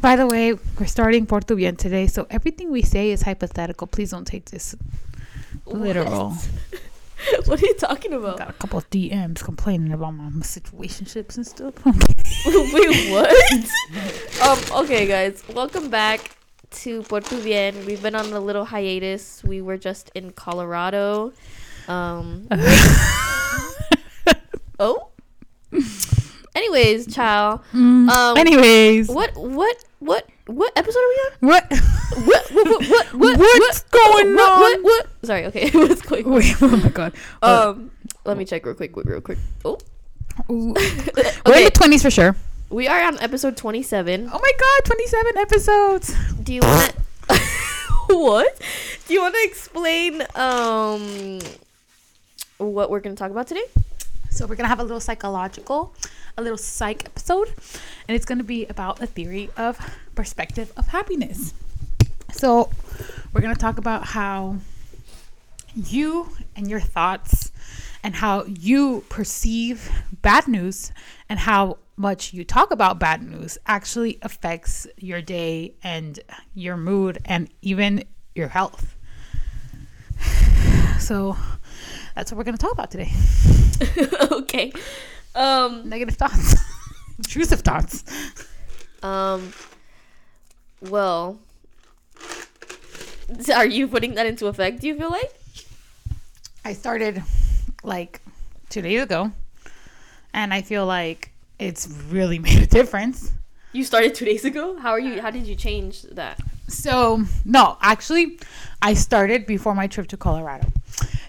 By the way, we're starting Por Tu Bien today, so everything we say is hypothetical. Please don't take this literal. What? what are you talking about? Got a couple of DMs complaining about my situationships and stuff. Wait, what? um, okay, guys, welcome back to Por Tu Bien. We've been on a little hiatus. We were just in Colorado. Um, oh. Anyways, child. Mm, Um, anyways, What? What? What? What episode are we on? what? What? What? What? What? what What's going what, on? What? What? Sorry. Okay. What's going? on? Wait, oh my god. Um, let me check real quick. Real quick. Oh. Ooh. We're in the twenties for sure. We are on episode twenty-seven. Oh my god, twenty-seven episodes. Do you want what? Do you want to explain um what we're gonna talk about today? So we're gonna have a little psychological, a little psych episode, and it's gonna be about the theory of perspective of happiness. So we're gonna talk about how you and your thoughts and how you perceive bad news and how much you talk about bad news actually affects your day and your mood and even your health. So that's what we're going to talk about today. okay. Um. Negative thoughts, intrusive thoughts. Um. Well. Are you putting that into effect? Do you feel like? I started like two days ago, and I feel like it's really made a difference. You started two days ago. How are you? How did you change that? So no, actually, I started before my trip to Colorado.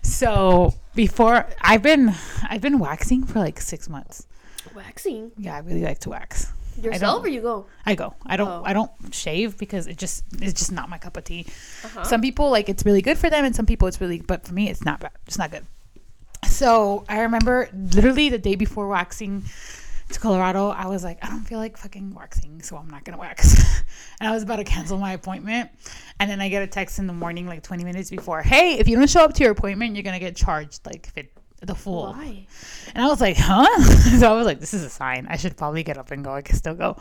So before I've been I've been waxing for like six months. Waxing Yeah, I really like to wax. yourself, or you go? I go. I don't. Oh. I don't shave because it just it's just not my cup of tea. Uh-huh. Some people like it's really good for them, and some people it's really. But for me, it's not bad. It's not good. So I remember literally the day before waxing to Colorado, I was like, I don't feel like fucking waxing, so I'm not gonna wax. and I was about to cancel my appointment, and then I get a text in the morning, like 20 minutes before. Hey, if you don't show up to your appointment, you're gonna get charged like the full. Why? And I was like, huh? so I was like, this is a sign. I should probably get up and go. I can still go.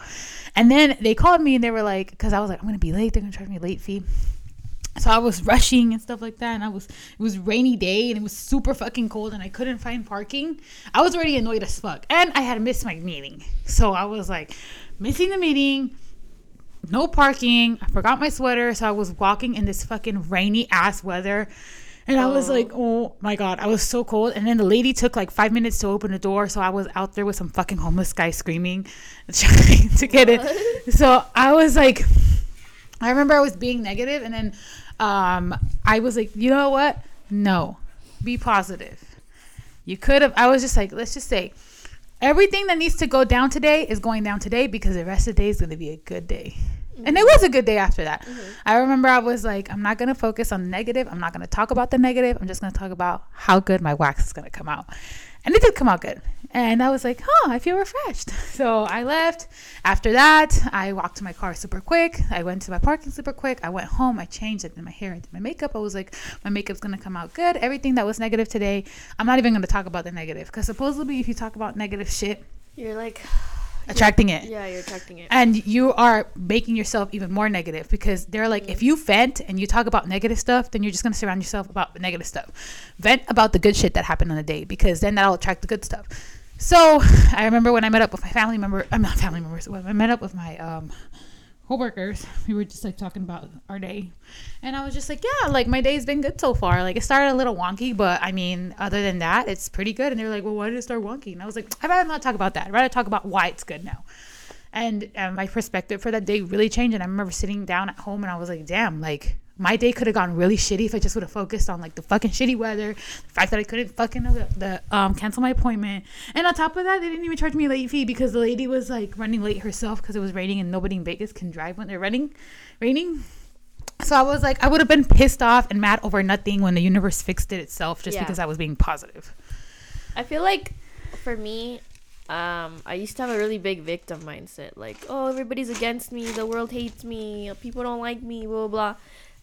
And then they called me and they were like, because I was like, I'm to be late. They're to charge me a late fee. So I was rushing and stuff like that. And I was, it was rainy day and it was super fucking cold and I couldn't find parking. I was already annoyed as fuck. And I had missed my meeting. So I was like, missing the meeting, no parking. I forgot my sweater. So I was walking in this fucking rainy ass weather. And I was Oh. like, oh my God, I was so cold. And then the lady took like five minutes to open the door. So I was out there with some fucking homeless guy screaming, trying to get it. So I was like, I remember I was being negative, and then um, I was like, you know what? No, be positive. You could have. I was just like, let's just say, everything that needs to go down today is going down today because the rest of the day is going to be a good day. And it was a good day after that. I remember I was like, I'm not going to focus on the negative. I'm not going to talk about the negative. I'm just going to talk about how good my wax is going to come out. And it did come out good. And I was like, huh, I feel refreshed. So I left. After that, I walked to my car super quick. I went to my parking super quick. I went home. I changed. I did my hair. I did my makeup. I was like, my makeup's going to come out good. Everything that was negative today, I'm not even going to talk about the negative. Because supposedly, if you talk about negative shit, You're like, attracting it. Yeah, you're attracting it. and you are making yourself even more negative because they're like if you vent and you talk about negative stuff then you're just going to surround yourself about negative stuff. Vent about the good shit that happened on the day because then that'll attract the good stuff. So i remember when i met up with my family member i'm not family members when i met up with my um co-workers. We were just like talking about our day. And i was just like yeah like my day's been good so far. Like it started a little wonky but i mean other than that it's pretty good. And they're like well why did it start wonky? And i was like i'd rather not talk about that. I'd rather talk about why it's good now. And um, my perspective for that day really changed and i remember sitting down at home and i was like damn like my day could have gone really shitty if i just would have focused on like the fucking shitty weather the fact that i couldn't fucking uh, the, um, cancel my appointment and on top of that they didn't even charge me a late fee because the lady was like running late herself because it was raining and nobody in vegas can drive when they're running raining so i was like i would have been pissed off and mad over nothing when the universe fixed it itself just Yeah. because i was being positive I feel like for me, um, I used to have a really big victim mindset. Like, oh, everybody's against me. The world hates me. People don't like me. Blah blah. blah.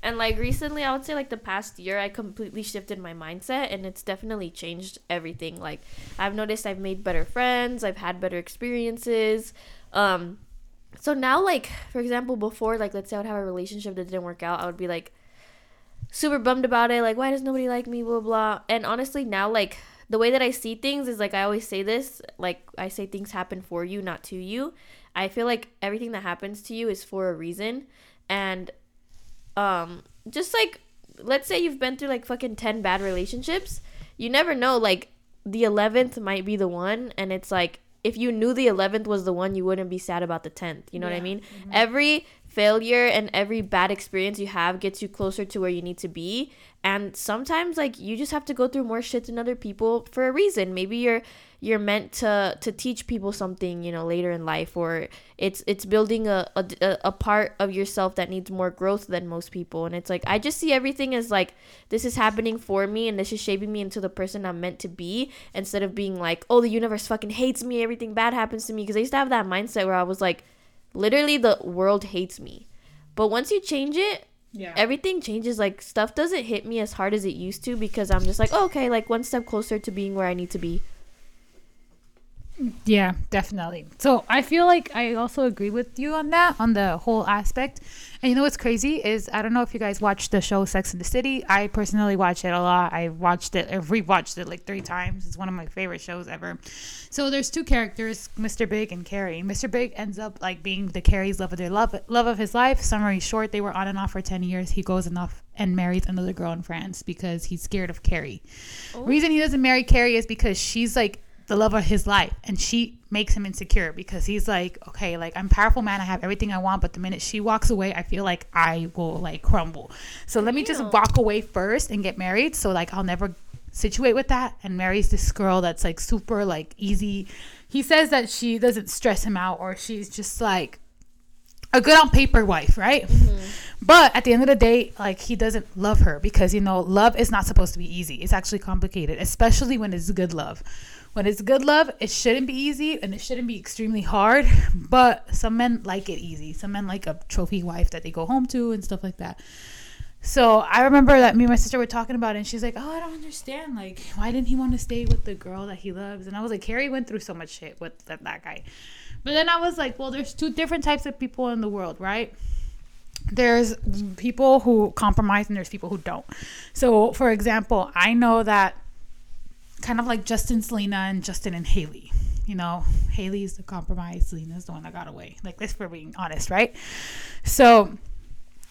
And like recently, I would say like the past year, I completely shifted my mindset, and it's definitely changed everything. Like, I've noticed I've made better friends. I've had better experiences. Um, so now like for example before like let's say i would have a relationship that didn't work out i would be like super bummed about it like why does nobody like me blah blah and honestly now like the way that i see things is like i always say this like i say things happen for you not to you i feel like everything that happens to you is for a reason and um just like let's say you've been through like fucking 10 bad relationships you never know like the 11th might be the one and it's like if you knew the 11th was the one you wouldn't be sad about the 10th you know what i Yeah. mean every failure and every bad experience you have gets you closer to where you need to be. And sometimes like you just have to go through more shit than other people for a reason. Maybe you're you're meant to to teach people something you know later in life or it's it's building a, a, a part of yourself that needs more growth than most people. And it's like i just see everything as like this is happening for me and this is shaping me into the person i'm meant to be instead of being like oh the universe fucking hates me. Everything bad happens to me. Because i used to have that mindset where i was like literally the world hates me. But once you change it Yeah. everything changes. Like stuff doesn't hit me as hard as it used to because i'm just like oh, okay like one step closer to being where i need to be Yeah, definitely. So I feel like I also agree with you on that, on the whole aspect. And you know what's crazy is I don't know if you guys watch the show Sex in the City. I personally watch it a lot. I watched it, I've rewatched it like three times. It's one of my favorite shows ever. So there's two characters, Mr. Big and Carrie. Mr. Big ends up like being the Carrie's love of their love, love of his life. Summary short, they were on and off for 10 years. He goes and off and marries another girl in France because he's scared of Carrie. Oh. Reason he doesn't marry Carrie is because she's like the love of his life and she makes him insecure because he's like okay like i'm powerful man i have everything i want but the minute she walks away i feel like i will like crumble so let me just walk away first and get married so like i'll never situate with that and marries this girl that's like super like easy he says that she doesn't stress him out or she's just like a good on paper wife, right? Mm-hmm. But at the end of the day, like he doesn't love her because you know love is not supposed to be easy. It's actually complicated, especially when it's good love. When it's good love, it shouldn't be easy and it shouldn't be extremely hard. But some men like it easy. Some men like a trophy wife that they go home to and stuff like that. So I remember that me and my sister were talking about it, and she's like, "Oh, I don't understand. Like, why didn't he want to stay with the girl that he loves?" And I was like, "Carrie went through so much shit with that, that guy." But then I was like, "Well, there's two different types of people in the world, right?" There's people who compromise, and there's people who don't. So, for example, I know that kind of like Justin, Selena, and Justin and Haley. You know, Haley's the compromise, Selena's the one that got away. Like this, for being honest, right? So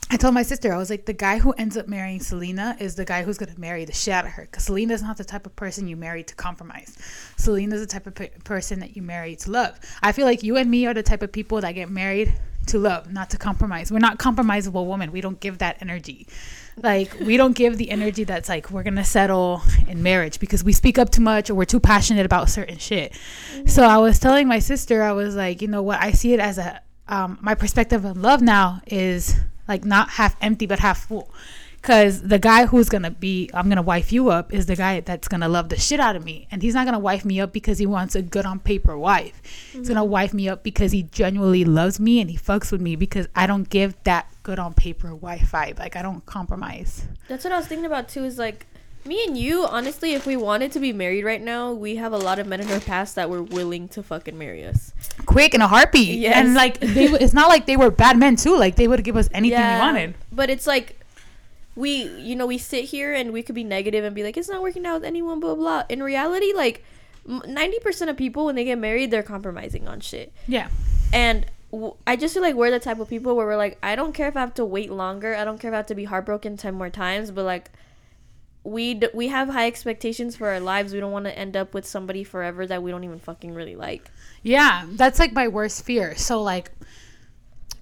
I told my sister, I was like, the guy who ends up marrying Selena is the guy who's going to marry the shit out of her. Because Selena's not the type of person you marry to compromise. Selena's the type of pe- person that you marry to love. I feel like you and me are the type of people that get married to love, not to compromise. We're not compromisable women. We don't give that energy. Like, we don't give the energy that's like, we're to settle in marriage because we speak up too much or we're too passionate about certain shit. So I was telling my sister, I was like, you know what? I see it as a, um, my perspective on love now is like not half empty but half full because the guy who's gonna be i'm gonna wife you up is the guy that's gonna love the shit out of me and he's not gonna wife me up because he wants a good on paper wife he's gonna mm-hmm. wife me up because he genuinely loves me and he fucks with me because i don't give that good on paper wife vibe like i don't compromise That's what I was thinking about too. Is like me and you. Honestly, if we wanted to be married right now, we have a lot of men in our past that were willing to fucking marry us. quick in a heartbeat Yes. and like they it's not like they were bad men too like they would give us anything we wanted But it's like we, you know, we sit here and we could be negative and be like, it's not working out with anyone, blah blah. In reality, like ninety percent of people when they get married, they're compromising on shit. yeah And w- I just feel like we're the type of people where we're like, I don't care if I have to wait longer. I don't care if I have to be heartbroken ten more times. But like, we d- we have high expectations for our lives. We don't want to end up with somebody forever that we don't even fucking really like. Yeah, that's like my worst fear. So like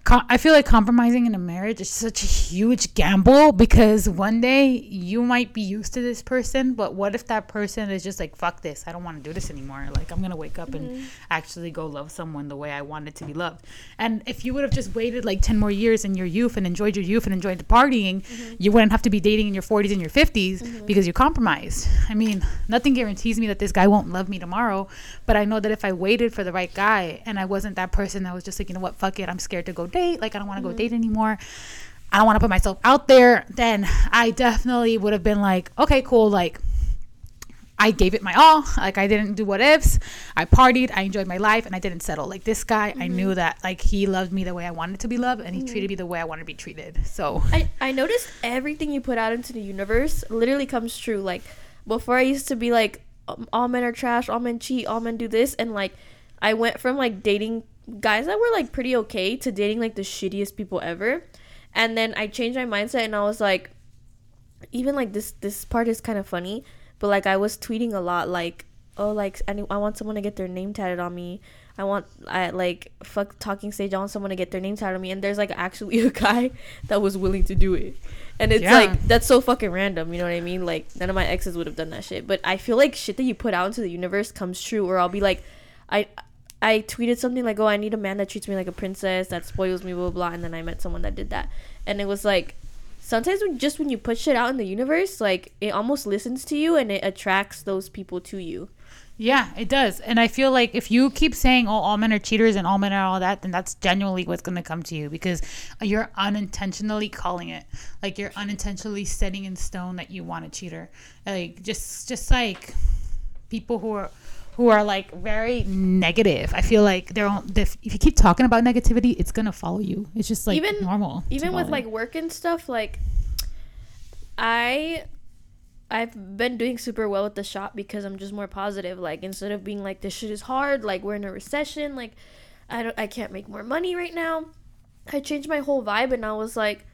com- I feel like compromising in a marriage is such a huge gamble because one day you might be used to this person, but what if that person is just like fuck this, I don't want to do this anymore. Like I'm going to wake up and mm-hmm. actually go love someone the way I wanted to be loved. And if you would have just waited like 10 more years in your youth and enjoyed your youth and enjoyed the partying, mm-hmm. you wouldn't have to be dating in your 40s and your 50s mm-hmm. because you compromised. I mean, nothing guarantees me that this guy won't love me tomorrow, but I know that if I waited for the right guy and I wasn't that person that was just like, you know what, fuck it, I'm scared to go date, like I don't want to go date anymore. I don't want to put myself out there, then I definitely would have been like, okay, cool, like I gave it my all. Like I didn't do what ifs. I partied. I enjoyed my life, and I didn't settle. Like this guy, mm-hmm. I knew mm-hmm. that like he loved me the way I wanted to be loved, and he mm-hmm. treated me the way I wanted to be treated. So I I noticed everything you put out into the universe literally comes true. Like before, I used to be like, um, all men are trash, all men cheat, all men do this, and like I went from like dating guys that were like pretty okay to dating like the shittiest people ever, and then I changed my mindset and I was like, even like this this part is kind of funny but like I was tweeting a lot like oh like any, I want someone to get their name tatted on me. I want I like fuck talking stage. I want someone to get their name tatted on me, and there's like actually a guy that was willing to do it, and it's yeah. like that's so fucking random. You know what I mean? Like none of my exes would have done that shit, but I feel like shit that you put out into the universe comes true. Or I'll be like, I I tweeted something like, oh, I need a man that treats me like a princess, that spoils me, blah blah, blah. and then I met someone that did that, and it was like sometimes when just when you put shit out in the universe, like it almost listens to you and it attracts those people to you. Yeah, it does. And I feel like if you keep saying, oh, all men are cheaters and all men are all that, then that's genuinely what's going to come to you because you're unintentionally calling it. Like you're unintentionally setting in stone that you want a cheater. Like just, just like people who are who are like very negative. I feel like they're if you keep talking about negativity, it's gonna follow you. It's just like even, normal. Even with like work and stuff, like I I've been doing super well with the shop because I'm just more positive. Like instead of being like this shit is hard, like we're in a recession, like I don't I can't make more money right now. I changed my whole vibe and I was like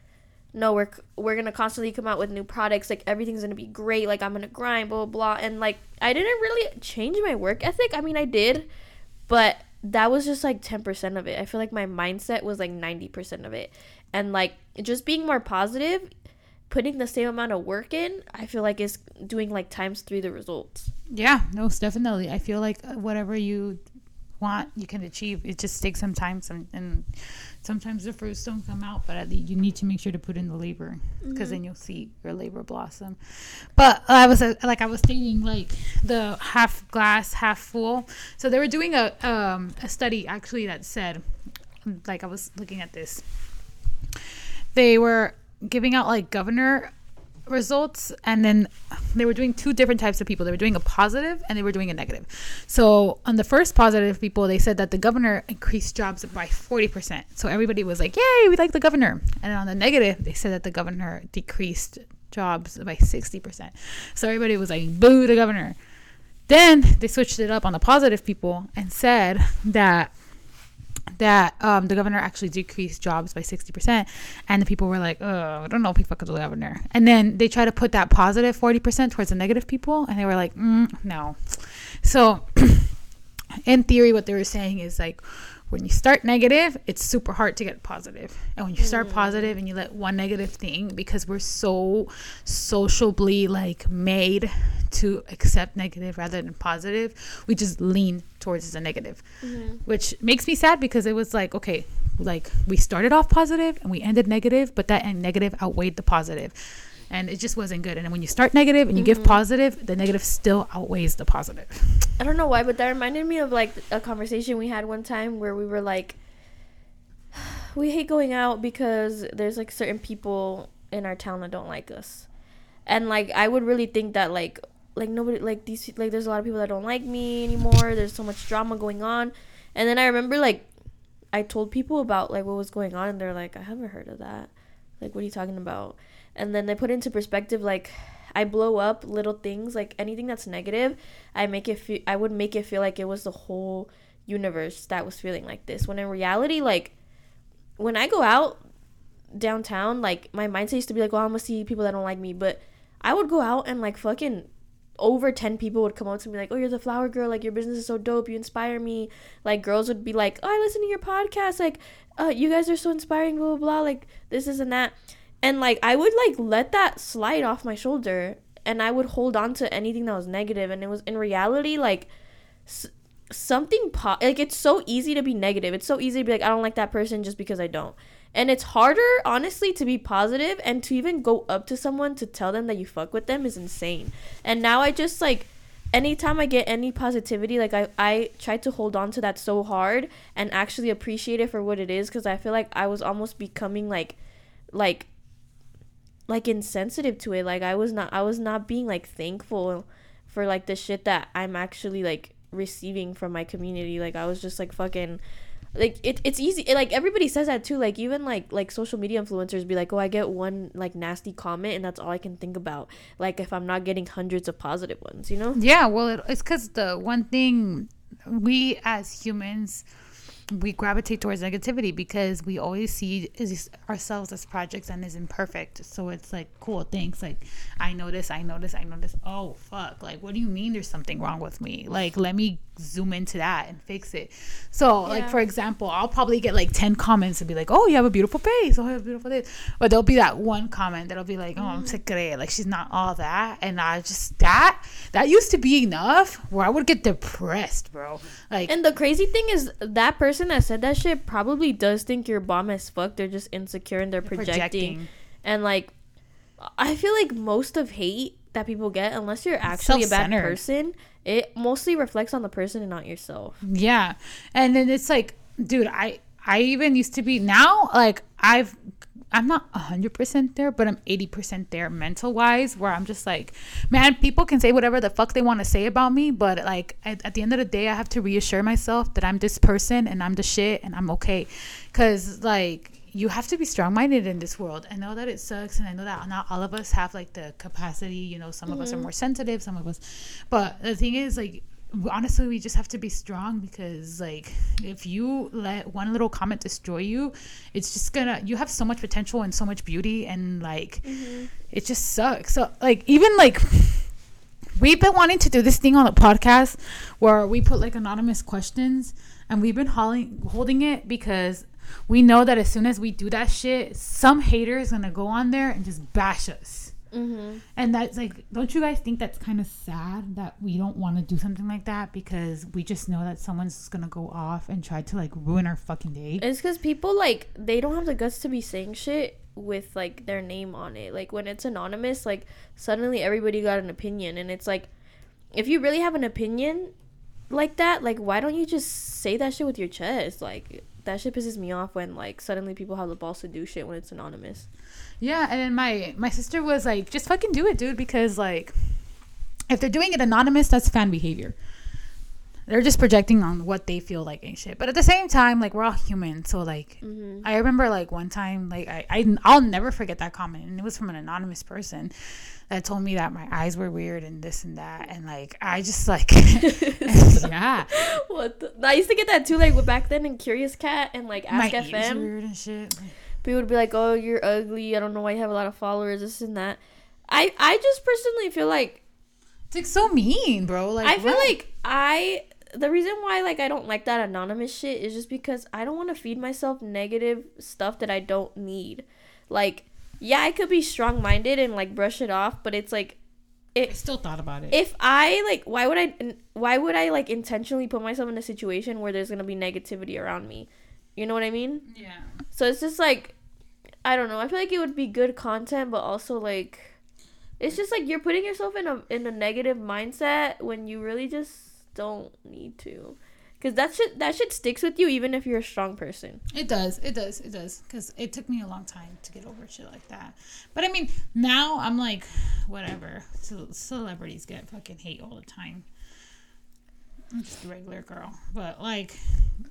no, we're we're gonna constantly come out with new products. Like everything's gonna be great. Like I'm gonna grind, blah blah blah. And like I didn't really change my work ethic. I mean, I did, but that was just like ten percent of it. I feel like my mindset was like ninety percent of it, and like just being more positive, putting the same amount of work in. I feel like is doing like times three the results. Yeah, no, definitely. I feel like uh, whatever you want, you can achieve. It just takes some time, some and sometimes the fruits don't come out, but you need to make sure to put in the labor because mm-hmm. then you'll see your labor blossom. But I was uh, like I was stating like the half glass half full. So they were doing a um, a study actually that said like I was looking at this. They were giving out like governor results and then they were doing two different types of people. They were doing a positive and they were doing a negative. So on the first positive people they said that the governor increased jobs by 40% so everybody was like yay we like the governor. And on the negative they said that the governor decreased jobs by 60% so everybody was like boo the governor. Then they switched it up on the positive people and said that that um, the governor actually decreased jobs by 60%. And the people were like, oh, I don't know if we fuck with the governor. And then they try to put that positive 40% towards the negative people. And they were like, mm, no. So, in theory, what they were saying is like, when you start negative, it's super hard to get positive. And when you start mm. positive and you let one negative thing, because we're so sociably like made to accept negative rather than positive, we just lean towards the negative, mm-hmm. which makes me sad because it was like, okay, like we started off positive and we ended negative, but that negative outweighed the positive and it just wasn't good. And when you start negative and you mm-hmm. give positive, the negative still outweighs the positive. I don't know why, but that reminded me of like a conversation we had one time where we were like, we hate going out because there's like certain people in our town that don't like us, and like I would really think that like like nobody like these like there's a lot of people that don't like me anymore. There's so much drama going on, and then I remember like I told people about like what was going on, and they're like, I haven't heard of that. Like, what are you talking about? And then they put into perspective like I blow up little things like anything that's negative, I make it feel I would make it feel like it was the whole universe that was feeling like this. When in reality, like when I go out downtown, like my mindset used to be like, well, I'm gonna see people that don't like me, but I would go out and like fucking over 10 people would come up to me like, oh, you're the flower girl. Like, your business is so dope. You inspire me. Like, girls would be like, oh, I listen to your podcast. Like, uh, you guys are so inspiring, blah, blah, blah. Like, this, is and that and like i would like let that slide off my shoulder and i would hold on to anything that was negative and it was in reality like s- something po- like it's so easy to be negative. It's so easy to be like i don't like that person just because i don't. And it's harder honestly to be positive and to even go up to someone to tell them that you fuck with them is insane. And now i just like anytime i get any positivity like i i try to hold on to that so hard and actually appreciate it for what it is because i feel like i was almost becoming like like like insensitive to it. Like i was not i was not being like thankful for like the shit that I'm actually like receiving from my community. Like I was just like fucking like it, it's easy it, like everybody says that too. Like even like like social media influencers be like oh i get one like nasty comment and that's all i can think about. Like if i'm not getting hundreds of positive ones you know? Yeah, well, it, it's because the one thing we as humans we gravitate towards negativity because we always see ourselves as projects and is imperfect. So it's like, cool, thanks. Like, I notice, I notice, I notice. Oh, fuck. Like, what do you mean there's something wrong with me? Like, let me zoom into that and fix it. So, like, for example, I'll probably get like 10 comments and be like, oh, you have a beautiful face. Oh, you have a beautiful face. But there'll be that one comment that'll be like, oh, I'm mm. sick of it. Like, she's not all that. And I just, that, that used to be enough where I would get depressed, bro. Like, and the crazy thing is that person that said that shit probably does think you're bomb as fuck they're just insecure and they're projecting, projecting. and like i feel like most of hate that people get unless you're actually a bad person it mostly reflects on the person and not yourself Yeah. And then it's like, dude, I I even used to be now like I've I'm not 100% there, but I'm 80% there mental wise where I'm just like, man, people can say whatever the fuck they want to say about me, but like at, at the end of the day, I have to reassure myself that I'm this person and I'm the shit and I'm okay. Cuz like you have to be strong minded in this world. I know that it sucks and I know that not all of us have like the capacity, you know, some of us are mm-hmm. more sensitive, some of us but the thing is like honestly we just have to be strong because like if you let one little comment destroy you it's just gonna you have so much potential and so much beauty and like mm-hmm. it just sucks. So like even like we've been wanting to do this thing on the podcast where we put like anonymous questions and we've been holding holding it because we know that as soon as we do that shit some hater is gonna go on there and just bash us mm-hmm. and that's like, don't you guys think that's kind of sad that we don't want to do something like that because we just know that someone's gonna go off and try to like ruin our fucking day? it's because people like they don't have the guts to be saying shit with like their name on it like when it's anonymous like suddenly everybody got an opinion and it's like if you really have an opinion like that like why don't you just say that shit with your chest like that shit pisses me off when like suddenly people have the balls to do shit when it's anonymous Yeah, and then my my sister was like, just fucking do it, dude, because like, if they're doing it anonymous, that's fan behavior. They're just projecting on what they feel like and shit. But at the same time, like we're all human, so like mm-hmm. I remember like one time, like I, I I'll never forget that comment, and it was from an anonymous person that told me that my eyes were weird and this and that, and like I just like yeah, what the- i used to get that too like back then in curious cat and like my ask ears fm weird and shit. people would be like, "Oh, you're ugly. I don't know why you have a lot of followers. This and that." I I just personally feel like It's like so mean, bro. Like I feel what? like I the reason why like I don't like that anonymous shit is just because I don't want to feed myself negative stuff that I don't need. Like, yeah, I could be strong minded and like brush it off, but it's like I still thought about it. if I like why would I why would I like intentionally put myself in a situation where there's gonna be negativity around me? You know what I mean? yeah. So it's just like I don't know. I feel like it would be good content, but also like it's just like you're putting yourself in a in a negative mindset when you really just don't need to. Cause that shit that shit sticks with you even if you're a strong person. It does. It does. It does. Because it took me a long time to get over shit like that. But I mean, now I'm like, whatever. Ce- celebrities get fucking hate all the time. I'm just a regular girl, but like,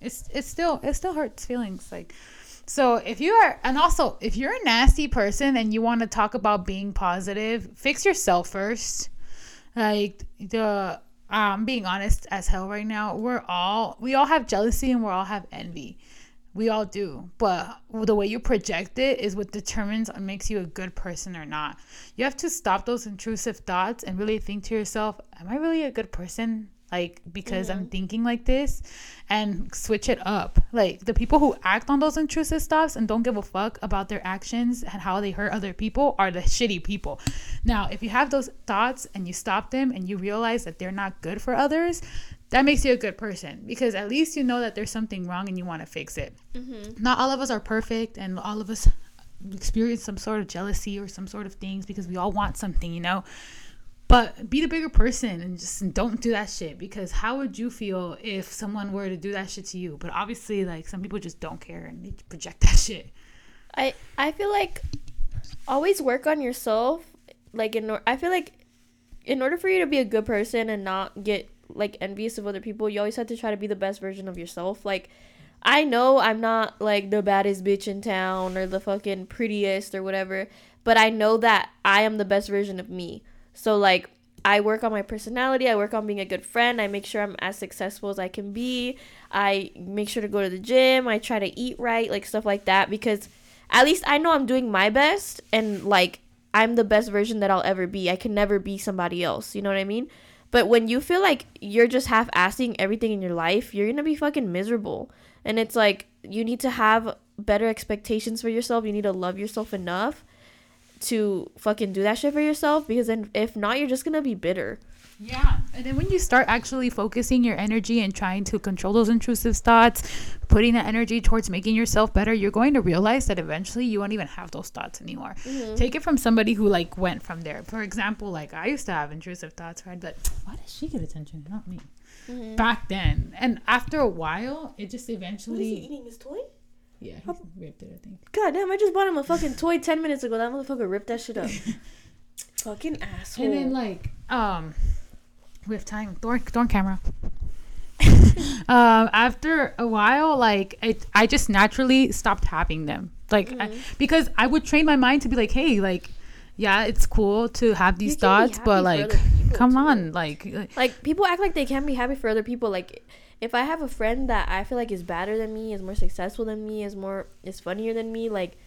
it's it's still it still hurts feelings. Like, so if you are, and also if you're a nasty person and you want to talk about being positive, fix yourself first. Like the um being honest as hell right now, we're all we all have jealousy and we all have envy. We all do. But the way you project it is what determines and makes you a good person or not. You have to stop those intrusive thoughts and really think to yourself, am I really a good person? Like because I'm mm-hmm. thinking like this and switch it up. Like the people who act on those intrusive thoughts and don't give a fuck about their actions and how they hurt other people are the shitty people. Now, if you have those thoughts and you stop them and you realize that they're not good for others, that makes you a good person because at least you know that there's something wrong and you want to fix it. Mm-hmm. Not all of us are perfect and all of us experience some sort of jealousy or some sort of things because we all want something, you know. But be the bigger person and just don't do that shit because how would you feel if someone were to do that shit to you? But obviously, like some people just don't care and they project that shit. I I feel like always work on yourself. Like in I feel like in order for you to be a good person and not get like envious of other people, you always have to try to be the best version of yourself. Like I know I'm not like the baddest bitch in town or the fucking prettiest or whatever, but I know that I am the best version of me. So like I work on my personality, I work on being a good friend, I make sure I'm as successful as I can be. I make sure to go to the gym, I try to eat right, like stuff like that because at least I know I'm doing my best and like I'm the best version that I'll ever be. I can never be somebody else, you know what I mean? But when you feel like you're just half assing everything in your life, you're gonna be fucking miserable. And it's like you need to have better expectations for yourself. You need to love yourself enough to fucking do that shit for yourself because then if not, you're just gonna be bitter. Yeah. And then when you start actually focusing your energy and trying to control those intrusive thoughts, putting that energy towards making yourself better, you're going to realize that eventually you won't even have those thoughts anymore. Mm-hmm. Take it from somebody who like went from there. For example, like I used to have intrusive thoughts where I'd be like, why does she get attention? Not me. Mm-hmm. Back then. And after a while, it just eventually eating his toy? Yeah, he ripped it, I think. God damn, I just bought him a fucking toy ten minutes ago. That motherfucker ripped that shit up. fucking asshole. And then like um we have time. Thorn thorn camera. um after a while like it, i just naturally stopped having them like Mm-hmm. because i would train my mind to be like hey like yeah it's cool to have these thoughts but like come too. on like like- like people act like they can't be happy for other people like if i have a friend that i feel like is better than me is more successful than me is more is funnier than me like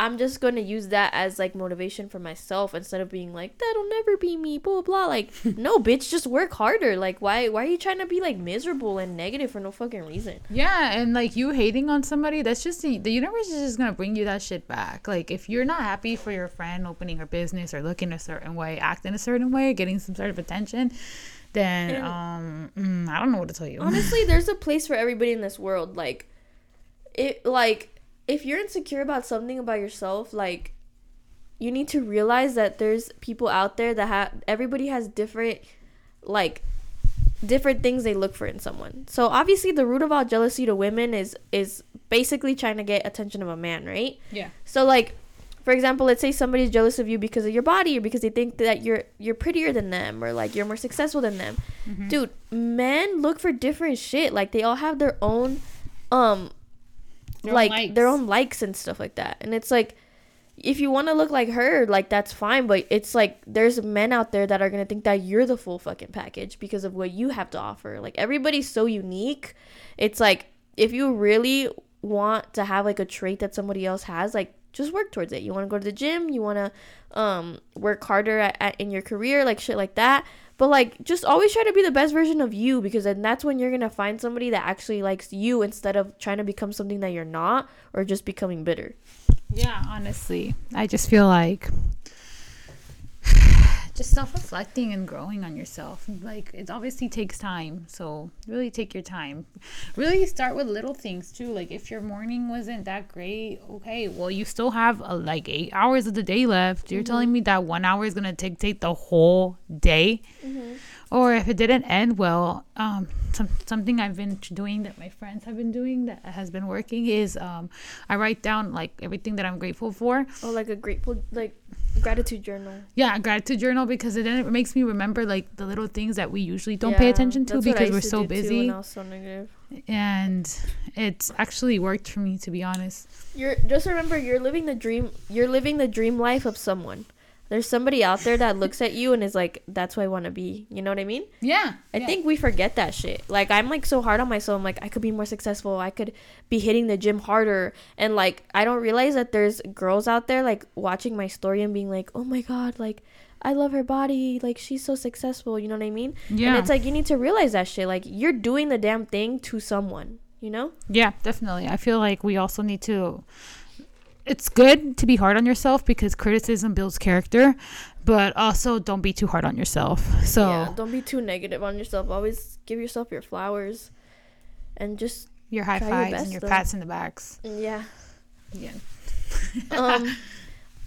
i'm just going to use that as like motivation for myself instead of being like that'll never be me blah blah. Like no bitch just work harder. Like why why are you trying to be like miserable and negative for no fucking reason? Yeah and like you hating on somebody that's just the, the universe is just gonna bring you that shit back. Like if you're not happy for your friend opening her business or looking a certain way acting a certain way getting some sort of attention then And- um mm, i don't know what to tell you. honestly there's a place for everybody in this world. Like it like if you're insecure about something about yourself like you need to realize that there's people out there that have everybody has different like different things they look for in someone so obviously the root of all jealousy to women is is basically trying to get attention of a man right yeah so like for example, let's say somebody's jealous of you because of your body or because they think that you're you're prettier than them or like you're more successful than them. Mm-hmm. Dude, men look for different shit. Like they all have their own um Their like likes. their own likes and stuff like that. And it's like if you want to look like her, like that's fine, but it's like there's men out there that are going to think that you're the full fucking package because of what you have to offer. Like everybody's so unique. It's like if you really want to have like a trait that somebody else has, like just work towards it. You want to go to the gym, you want to um work harder at, at in your career, like shit like that. But like just always try to be the best version of you because then that's when you're to find somebody that actually likes you instead of trying to become something that you're not or just becoming bitter. Yeah, honestly, I just feel like just self-reflecting and growing on yourself. Like it obviously takes time, so really take your time. Really start with little things too. Like if your morning wasn't that great, okay, well you still have uh, like eight hours of the day left. You're telling me that one hour is gonna dictate the whole day. Or if it didn't end well, um, some, something I've been doing that my friends have been doing that has been working is um, I write down like everything that I'm grateful for. Oh, like a grateful like gratitude journal. Yeah, a gratitude journal because it then it makes me remember like the little things that we usually don't pay attention to that's what I because we're to so busy. when I was so negative. And it's actually worked for me to be honest. You're just remember you're living the dream. You're living the dream life of someone. There's somebody out there that looks at you and is like, "That's who I want to be." You know what I mean? Yeah, I think we forget that shit. Like I'm like so hard on myself. I'm like I could be more successful. I could be hitting the gym harder. And like I don't realize that there's girls out there like watching my story and being like, "Oh my god, like I love her body. Like she's so successful." You know what I mean? Yeah, And it's like you need to realize that shit. Like you're doing the damn thing to someone. You know? yeah, definitely. I feel like we also need to. It's good to be hard on yourself because criticism builds character, but also don't be too hard on yourself. So yeah. Don't be too negative on yourself. Always give yourself your flowers, and just your high your fives best, and your though. pats in the backs. yeah. Yeah. um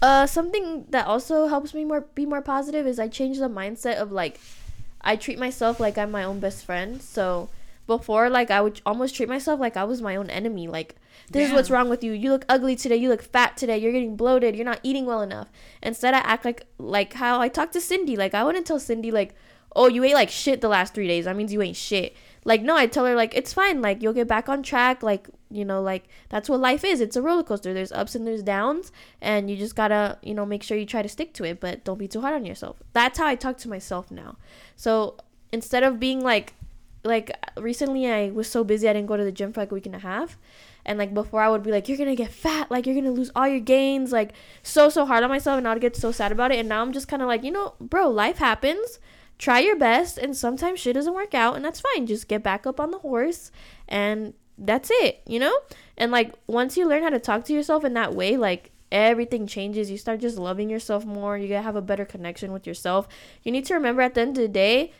uh something that also helps me more be more positive is I change the mindset of like I treat myself like I'm my own best friend. So before like I would almost treat myself like I was my own enemy. Like This is what's wrong with you. You look ugly today. You look fat today. You're getting bloated. You're not eating well enough. Instead, I act like like how I talk to Cindy. Like I wouldn't tell Cindy like, oh, you ate like shit the last three days. That means you ain't shit. Like no, I tell her like it's fine. Like you'll get back on track. Like you know, like that's what life is. It's a roller coaster. There's ups and there's downs, and you just gotta you know make sure you try to stick to it, but don't be too hard on yourself. That's how I talk to myself now. So instead of being like like recently I was so busy I didn't go to the gym for like a week and a half. And like before I would be like, You're gonna get fat, like you're gonna lose all your gains, like so so hard on myself and I'd get so sad about it. And now I'm just kinda like, you know, bro, life happens. Try your best and sometimes shit doesn't work out and that's fine. Just get back up on the horse and that's it, you know? And like once you learn how to talk to yourself in that way, like everything changes. You start just loving yourself more. You have a better connection with yourself. You need to remember at the end of the day,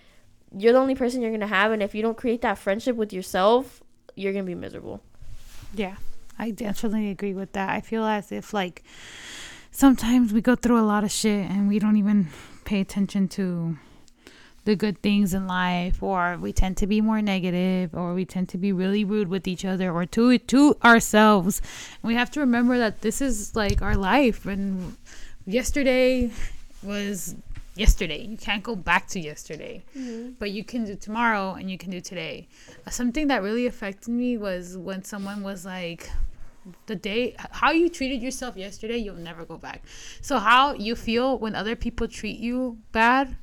you're the only person you're gonna have, and if you don't create that friendship with yourself, you're gonna be miserable. Yeah, I definitely agree with that. I feel as if like sometimes we go through a lot of shit and we don't even pay attention to the good things in life or we tend to be more negative or we tend to be really rude with each other or to to ourselves and we have to remember that this is like our life and yesterday was yesterday. You can't go back to yesterday. Mm-hmm. but you can do tomorrow and you can do today. Something that really affected me was when someone was like the day how you treated yourself yesterday you'll never go back. So how you feel when other people treat you bad?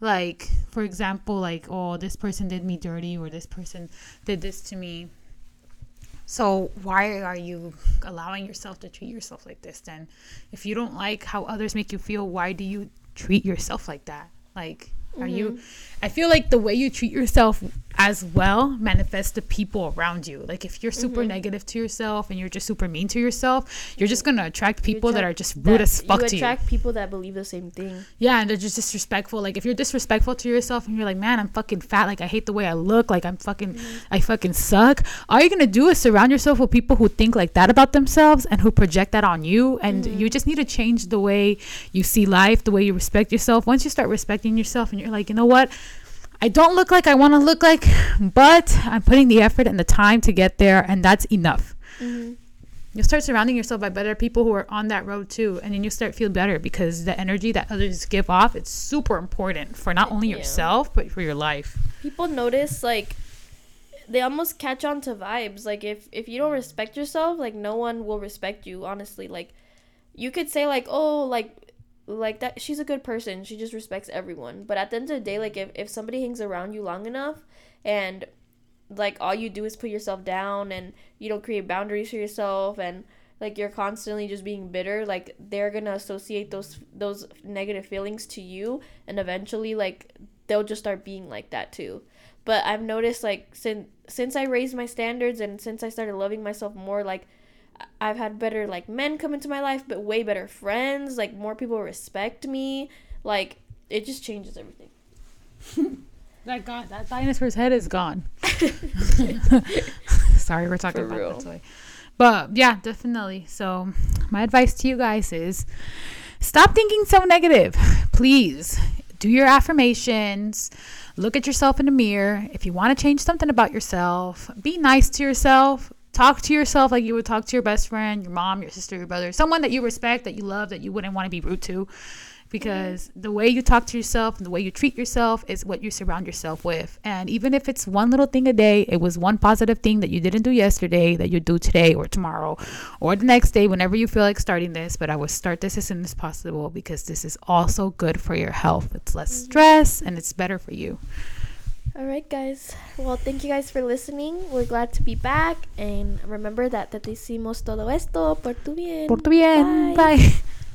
Like for example like oh this person did me dirty or this person did this to me. So why are you allowing yourself to treat yourself like this then? If you don't like how others make you feel why do you treat yourself like that. Like are mm-hmm. you i feel like the way you treat yourself as well manifests the people around you. Like if you're super mm-hmm. negative to yourself and you're just super mean to yourself, you're just gonna attract people attract that are just rude as fuck you to you. attract people that believe the same thing. Yeah, and they're just disrespectful. Like if you're disrespectful to yourself and you're like, man, I'm fucking fat. Like I hate the way I look. Like I'm fucking, mm-hmm. I fucking suck. All you're gonna do is surround yourself with people who think like that about themselves and who project that on you. And mm-hmm. you just need to change the way you see life, the way you respect yourself. Once you start respecting yourself and you're like, you know what? I don't look like I want to look like, but I'm putting the effort and the time to get there, and that's enough. Mm-hmm. You'll start surrounding yourself by better people who are on that road too, and then you start feel better because the energy that others give off it's super important for not only yeah. yourself but for your life. People notice like they almost catch on to vibes. Like if if you don't respect yourself, like no one will respect you. Honestly, like you could say like oh like like that she's a good person. She just respects everyone. But at the end of the day like if, if somebody hangs around you long enough and like all you do is put yourself down and you don't create boundaries for yourself and like you're constantly just being bitter like they're gonna associate those those negative feelings to you. And eventually like they'll just start being like that too. But i've noticed like since since i raised my standards and since i started loving myself more like I've had better like men come into my life, but way better friends. Like more people respect me. Like it just changes everything. that god, that dinosaur's head is gone. Sorry, we're talking For about real. that toy. But yeah, definitely. So my advice to you guys is stop thinking so negative. Please do your affirmations. Look at yourself in the mirror. If you want to change something about yourself, be nice to yourself talk to yourself like you would talk to your best friend, your mom, your sister, your brother, someone that you respect, that you love, that you wouldn't want to be rude to. Because mm-hmm. the way you talk to yourself and the way you treat yourself is what you surround yourself with. And even if it's one little thing a day, it was one positive thing that you didn't do yesterday that you do today or tomorrow or the next day, whenever you feel like starting this. But I would start this as soon as possible because this is also good for your health. It's less mm-hmm. stress and it's better for you. All right, guys. Well, thank you guys for listening. We're glad to be back. And remember that te decimos todo esto por tu bien. Por tu bien. Bye. Bye.